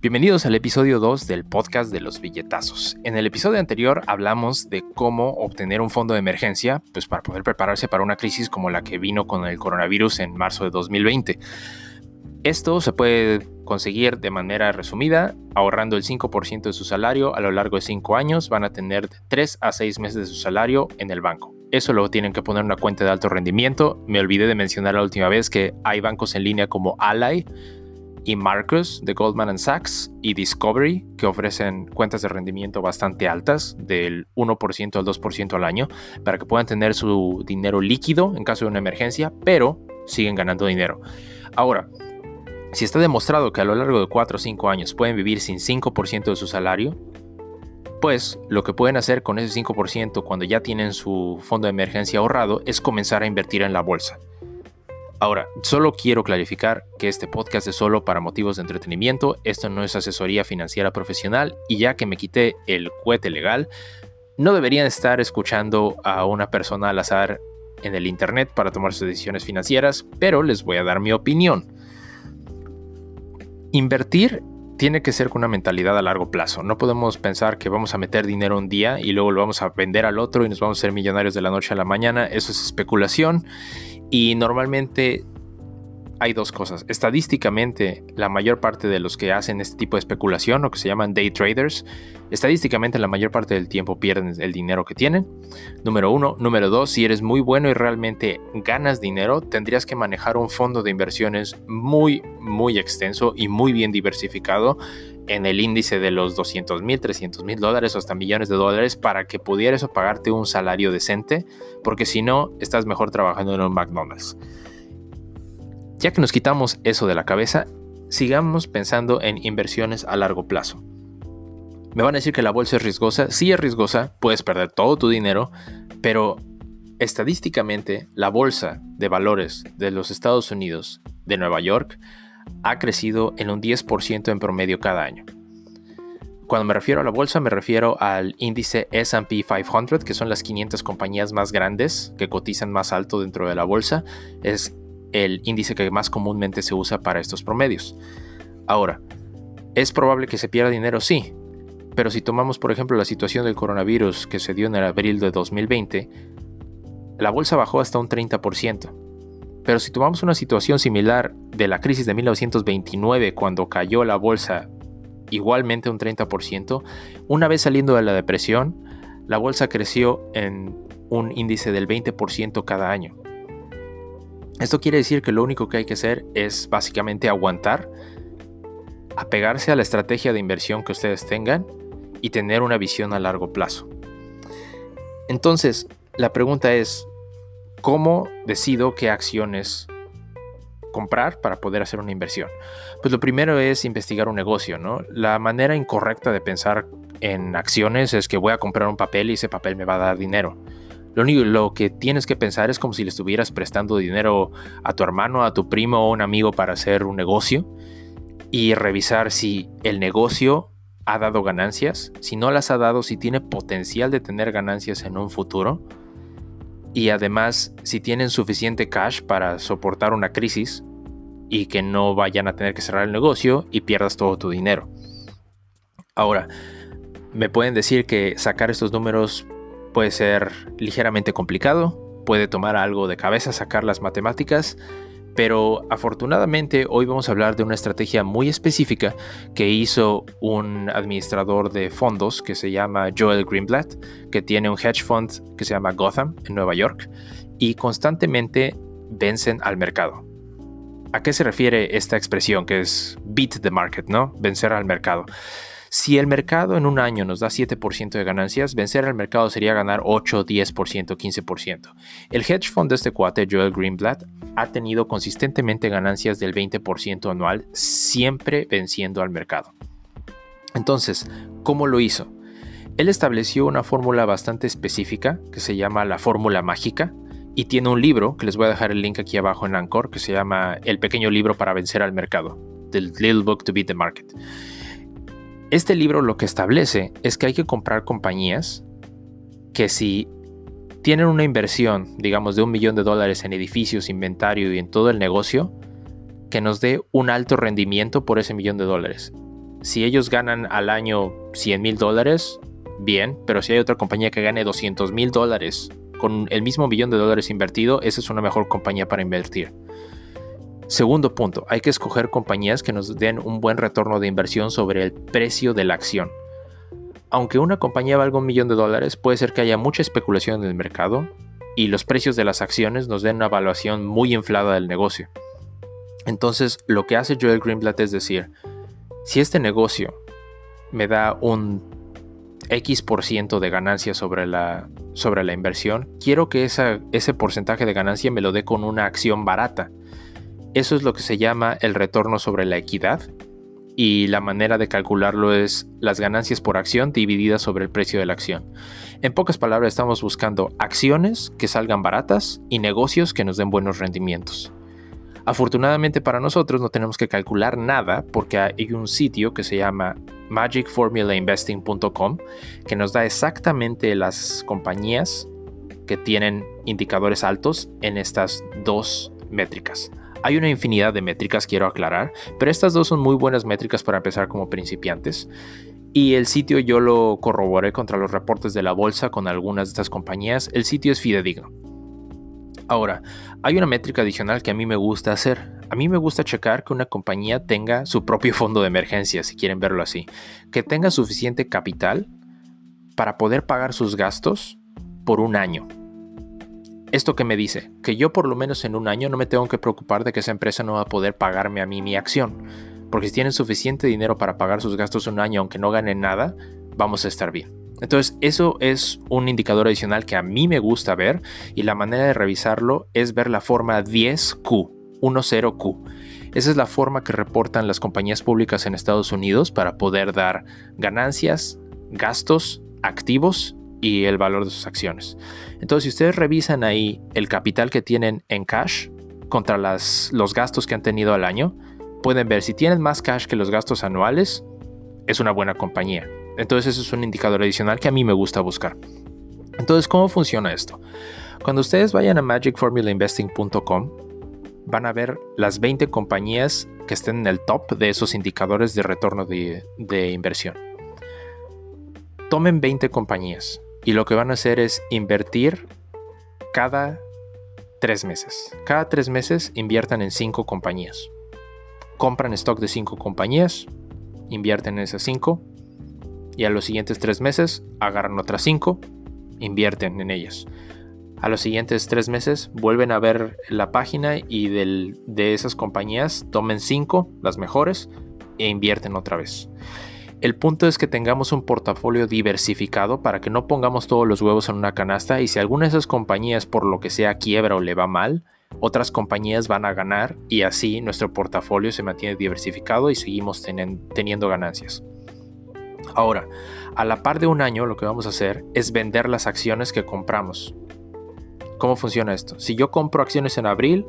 Bienvenidos al episodio 2 del podcast de los billetazos. En el episodio anterior hablamos de cómo obtener un fondo de emergencia pues para poder prepararse para una crisis como la que vino con el coronavirus en marzo de 2020. Esto se puede conseguir de manera resumida, ahorrando el 5% de su salario a lo largo de 5 años, van a tener 3 a 6 meses de su salario en el banco. Eso lo tienen que poner en una cuenta de alto rendimiento. Me olvidé de mencionar la última vez que hay bancos en línea como Ally, y Marcus de Goldman Sachs y Discovery, que ofrecen cuentas de rendimiento bastante altas, del 1% al 2% al año, para que puedan tener su dinero líquido en caso de una emergencia, pero siguen ganando dinero. Ahora, si está demostrado que a lo largo de 4 o 5 años pueden vivir sin 5% de su salario, pues lo que pueden hacer con ese 5% cuando ya tienen su fondo de emergencia ahorrado es comenzar a invertir en la bolsa. Ahora, solo quiero clarificar que este podcast es solo para motivos de entretenimiento, esto no es asesoría financiera profesional y ya que me quité el cohete legal, no deberían estar escuchando a una persona al azar en el Internet para tomar sus decisiones financieras, pero les voy a dar mi opinión. Invertir tiene que ser con una mentalidad a largo plazo. No podemos pensar que vamos a meter dinero un día y luego lo vamos a vender al otro y nos vamos a ser millonarios de la noche a la mañana. Eso es especulación y normalmente hay dos cosas. Estadísticamente, la mayor parte de los que hacen este tipo de especulación, o que se llaman day traders, estadísticamente la mayor parte del tiempo pierden el dinero que tienen. Número uno. Número dos, si eres muy bueno y realmente ganas dinero, tendrías que manejar un fondo de inversiones muy, muy extenso y muy bien diversificado en el índice de los 200 mil, 300 mil dólares o hasta millones de dólares para que pudieras pagarte un salario decente, porque si no, estás mejor trabajando en un McDonald's. Ya que nos quitamos eso de la cabeza, sigamos pensando en inversiones a largo plazo. Me van a decir que la bolsa es riesgosa, sí es riesgosa, puedes perder todo tu dinero, pero estadísticamente la bolsa de valores de los Estados Unidos, de Nueva York, ha crecido en un 10% en promedio cada año. Cuando me refiero a la bolsa, me refiero al índice SP 500, que son las 500 compañías más grandes que cotizan más alto dentro de la bolsa. Es el índice que más comúnmente se usa para estos promedios. Ahora, ¿es probable que se pierda dinero? Sí. Pero si tomamos, por ejemplo, la situación del coronavirus que se dio en el abril de 2020, la bolsa bajó hasta un 30%. Pero si tomamos una situación similar de la crisis de 1929, cuando cayó la bolsa igualmente un 30%, una vez saliendo de la depresión, la bolsa creció en un índice del 20% cada año. Esto quiere decir que lo único que hay que hacer es básicamente aguantar, apegarse a la estrategia de inversión que ustedes tengan y tener una visión a largo plazo. Entonces, la pregunta es, ¿Cómo decido qué acciones comprar para poder hacer una inversión? Pues lo primero es investigar un negocio, ¿no? La manera incorrecta de pensar en acciones es que voy a comprar un papel y ese papel me va a dar dinero. Lo único lo que tienes que pensar es como si le estuvieras prestando dinero a tu hermano, a tu primo o un amigo para hacer un negocio y revisar si el negocio ha dado ganancias, si no las ha dado, si tiene potencial de tener ganancias en un futuro y además si tienen suficiente cash para soportar una crisis y que no vayan a tener que cerrar el negocio y pierdas todo tu dinero. Ahora, me pueden decir que sacar estos números puede ser ligeramente complicado, puede tomar algo de cabeza sacar las matemáticas, pero afortunadamente hoy vamos a hablar de una estrategia muy específica que hizo un administrador de fondos que se llama Joel Greenblatt, que tiene un hedge fund que se llama Gotham en Nueva York y constantemente vencen al mercado. ¿A qué se refiere esta expresión que es beat the market, no? Vencer al mercado. Si el mercado en un año nos da 7% de ganancias, vencer al mercado sería ganar 8, 10%, 15%. El hedge fund de este cuate, Joel Greenblatt, ha tenido consistentemente ganancias del 20% anual, siempre venciendo al mercado. Entonces, ¿cómo lo hizo? Él estableció una fórmula bastante específica que se llama la fórmula mágica y tiene un libro que les voy a dejar el link aquí abajo en Anchor que se llama El pequeño libro para vencer al mercado, The Little Book to Beat the Market. Este libro lo que establece es que hay que comprar compañías que si tienen una inversión, digamos, de un millón de dólares en edificios, inventario y en todo el negocio, que nos dé un alto rendimiento por ese millón de dólares. Si ellos ganan al año 100 mil dólares, bien, pero si hay otra compañía que gane 200 mil dólares con el mismo millón de dólares invertido, esa es una mejor compañía para invertir. Segundo punto, hay que escoger compañías que nos den un buen retorno de inversión sobre el precio de la acción. Aunque una compañía valga un millón de dólares, puede ser que haya mucha especulación en el mercado y los precios de las acciones nos den una evaluación muy inflada del negocio. Entonces, lo que hace Joel Greenblatt es decir, si este negocio me da un X por ciento de ganancia sobre la, sobre la inversión, quiero que ese porcentaje de ganancia me lo dé con una acción barata. Eso es lo que se llama el retorno sobre la equidad y la manera de calcularlo es las ganancias por acción divididas sobre el precio de la acción. En pocas palabras estamos buscando acciones que salgan baratas y negocios que nos den buenos rendimientos. Afortunadamente para nosotros no tenemos que calcular nada porque hay un sitio que se llama magicformulainvesting.com que nos da exactamente las compañías que tienen indicadores altos en estas dos métricas. Hay una infinidad de métricas, quiero aclarar, pero estas dos son muy buenas métricas para empezar como principiantes. Y el sitio yo lo corroboré contra los reportes de la bolsa con algunas de estas compañías. El sitio es fidedigno. Ahora, hay una métrica adicional que a mí me gusta hacer. A mí me gusta checar que una compañía tenga su propio fondo de emergencia, si quieren verlo así. Que tenga suficiente capital para poder pagar sus gastos por un año. ¿Esto que me dice? Que yo por lo menos en un año no me tengo que preocupar de que esa empresa no va a poder pagarme a mí mi acción. Porque si tienen suficiente dinero para pagar sus gastos un año aunque no ganen nada, vamos a estar bien. Entonces eso es un indicador adicional que a mí me gusta ver y la manera de revisarlo es ver la forma 10Q, 10Q. Esa es la forma que reportan las compañías públicas en Estados Unidos para poder dar ganancias, gastos, activos y el valor de sus acciones. Entonces, si ustedes revisan ahí el capital que tienen en cash contra los gastos que han tenido al año, pueden ver si tienen más cash que los gastos anuales, es una buena compañía. Entonces, eso es un indicador adicional que a mí me gusta buscar. Entonces, ¿cómo funciona esto? Cuando ustedes vayan a magicformulainvesting.com, van a ver las 20 compañías que estén en el top de esos indicadores de retorno de, de inversión. Tomen 20 compañías y lo que van a hacer es invertir cada tres meses. Cada tres meses inviertan en cinco compañías. Compran stock de cinco compañías, invierten en esas cinco y a los siguientes tres meses agarran otras cinco, invierten en ellas. A los siguientes tres meses vuelven a ver la página y de esas compañías tomen cinco, las mejores, e invierten otra vez. El punto es que tengamos un portafolio diversificado para que no pongamos todos los huevos en una canasta y si alguna de esas compañías por lo que sea quiebra o le va mal, otras compañías van a ganar y así nuestro portafolio se mantiene diversificado y seguimos teniendo ganancias. Ahora, a la par de un año lo que vamos a hacer es vender las acciones que compramos. ¿Cómo funciona esto? Si yo compro acciones en abril,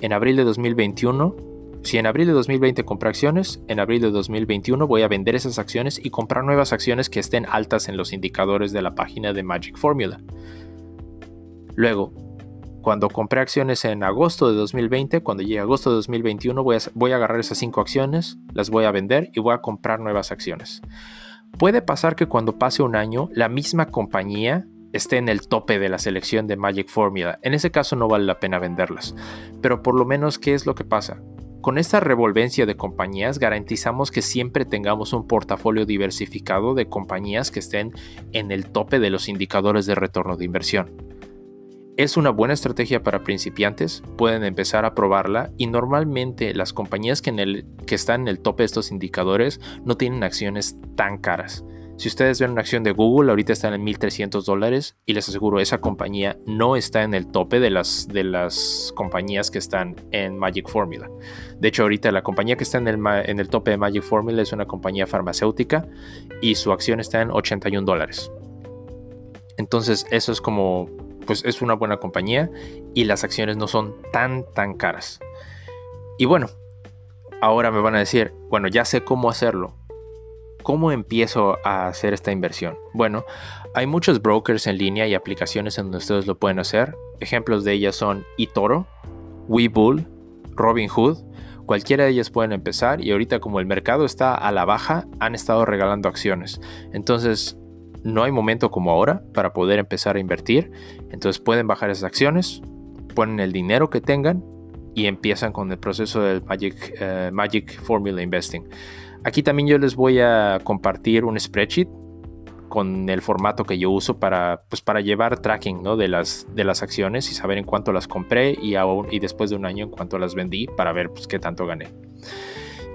en abril de 2021, si en abril de 2020 compré acciones, en abril de 2021 voy a vender esas acciones y comprar nuevas acciones que estén altas en los indicadores de la página de Magic Formula. Luego, cuando compré acciones en agosto de 2020, cuando llegue agosto de 2021 voy a, voy a agarrar esas 5 acciones, las voy a vender y voy a comprar nuevas acciones. Puede pasar que cuando pase un año la misma compañía esté en el tope de la selección de Magic Formula. En ese caso no vale la pena venderlas. Pero por lo menos, ¿qué es lo que pasa? Con esta revolvencia de compañías garantizamos que siempre tengamos un portafolio diversificado de compañías que estén en el tope de los indicadores de retorno de inversión. Es una buena estrategia para principiantes, pueden empezar a probarla y normalmente las compañías que, que están en el tope de estos indicadores no tienen acciones tan caras. Si ustedes ven una acción de Google, ahorita están en 1.300 dólares y les aseguro, esa compañía no está en el tope de las, de las compañías que están en Magic Formula. De hecho, ahorita la compañía que está en el, en el tope de Magic Formula es una compañía farmacéutica y su acción está en 81 dólares. Entonces, eso es como, pues es una buena compañía y las acciones no son tan, tan caras. Y bueno, ahora me van a decir, bueno, ya sé cómo hacerlo ¿Cómo empiezo a hacer esta inversión? Bueno, hay muchos brokers en línea y aplicaciones en donde ustedes lo pueden hacer. Ejemplos de ellas son eToro, Webull, Robinhood. Cualquiera de ellas pueden empezar y ahorita como el mercado está a la baja, han estado regalando acciones. Entonces, no hay momento como ahora para poder empezar a invertir. Entonces pueden bajar esas acciones, ponen el dinero que tengan y empiezan con el proceso del Magic, eh, Magic Formula Investing. Aquí también yo les voy a compartir un spreadsheet con el formato que yo uso para, pues, para llevar tracking ¿no? de, las, de las acciones y saber en cuánto las compré y, y después de un año en cuánto las vendí para ver pues, qué tanto gané.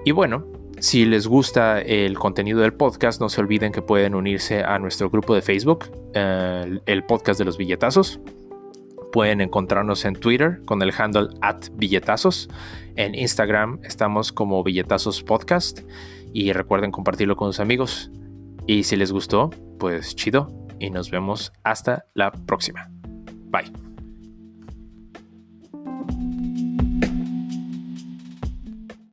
Y bueno, si les gusta el contenido del podcast, no se olviden que pueden unirse a nuestro grupo de Facebook, eh, el podcast de los billetazos. Pueden encontrarnos en Twitter con el handle at billetazos. En Instagram estamos como billetazos podcast. Y recuerden compartirlo con sus amigos. Y si les gustó, pues chido. Y nos vemos hasta la próxima. Bye.